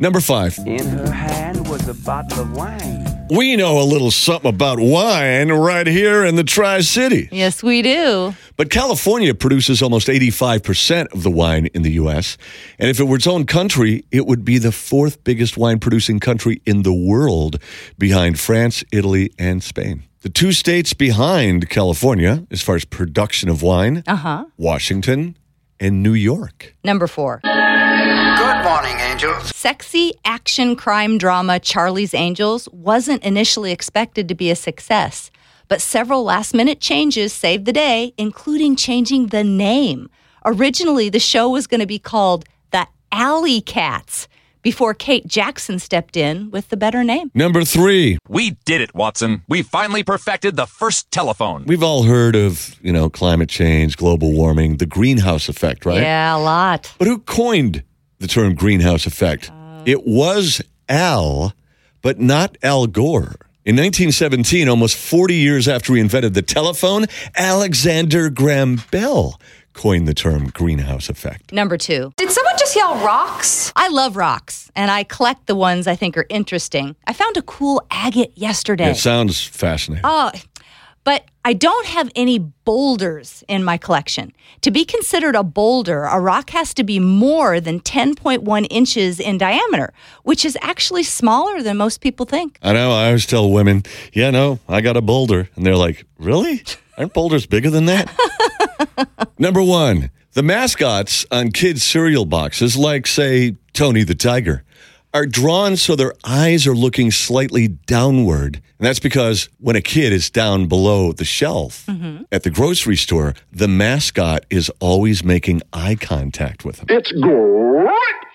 Number five. In her hand was a bottle of wine. We know a little something about wine right here in the Tri City. Yes, we do. But California produces almost 85% of the wine in the U.S. And if it were its own country, it would be the fourth biggest wine producing country in the world behind France, Italy, and Spain. The two states behind California, as far as production of wine, Uh huh. Washington and New York. Number four. Good morning, angels. Sexy action crime drama Charlie's Angels wasn't initially expected to be a success, but several last minute changes saved the day, including changing the name. Originally, the show was going to be called The Alley Cats before Kate Jackson stepped in with the better name. Number three, We did it, Watson. We finally perfected the first telephone. we've all heard of, you know, climate change, global warming, the greenhouse effect, right? Yeah, a lot. But who coined the term greenhouse effect? Oh. it was Al, but not Al Gore. In 1917, almost 40 years after he invented the telephone, Alexander Graham Bell coined the term greenhouse effect. Number two. Did someone just yell rocks? I love rocks, and I collect the ones I think are interesting. I found a cool agate yesterday. It sounds fascinating. Oh, but I don't have any boulders in my collection. To be considered a boulder, a rock has to be more than 10.1 inches in diameter, which is actually smaller than most people think. I know. I always tell women, yeah, no, I got a boulder. And they're like, really? Aren't boulders bigger than that? Number one, the mascots on kids' cereal boxes, like, say, Tony the Tiger, are drawn so their eyes are looking slightly downward. And that's because when a kid is down below the shelf mm-hmm. at the grocery store, the mascot is always making eye contact with them. It's great.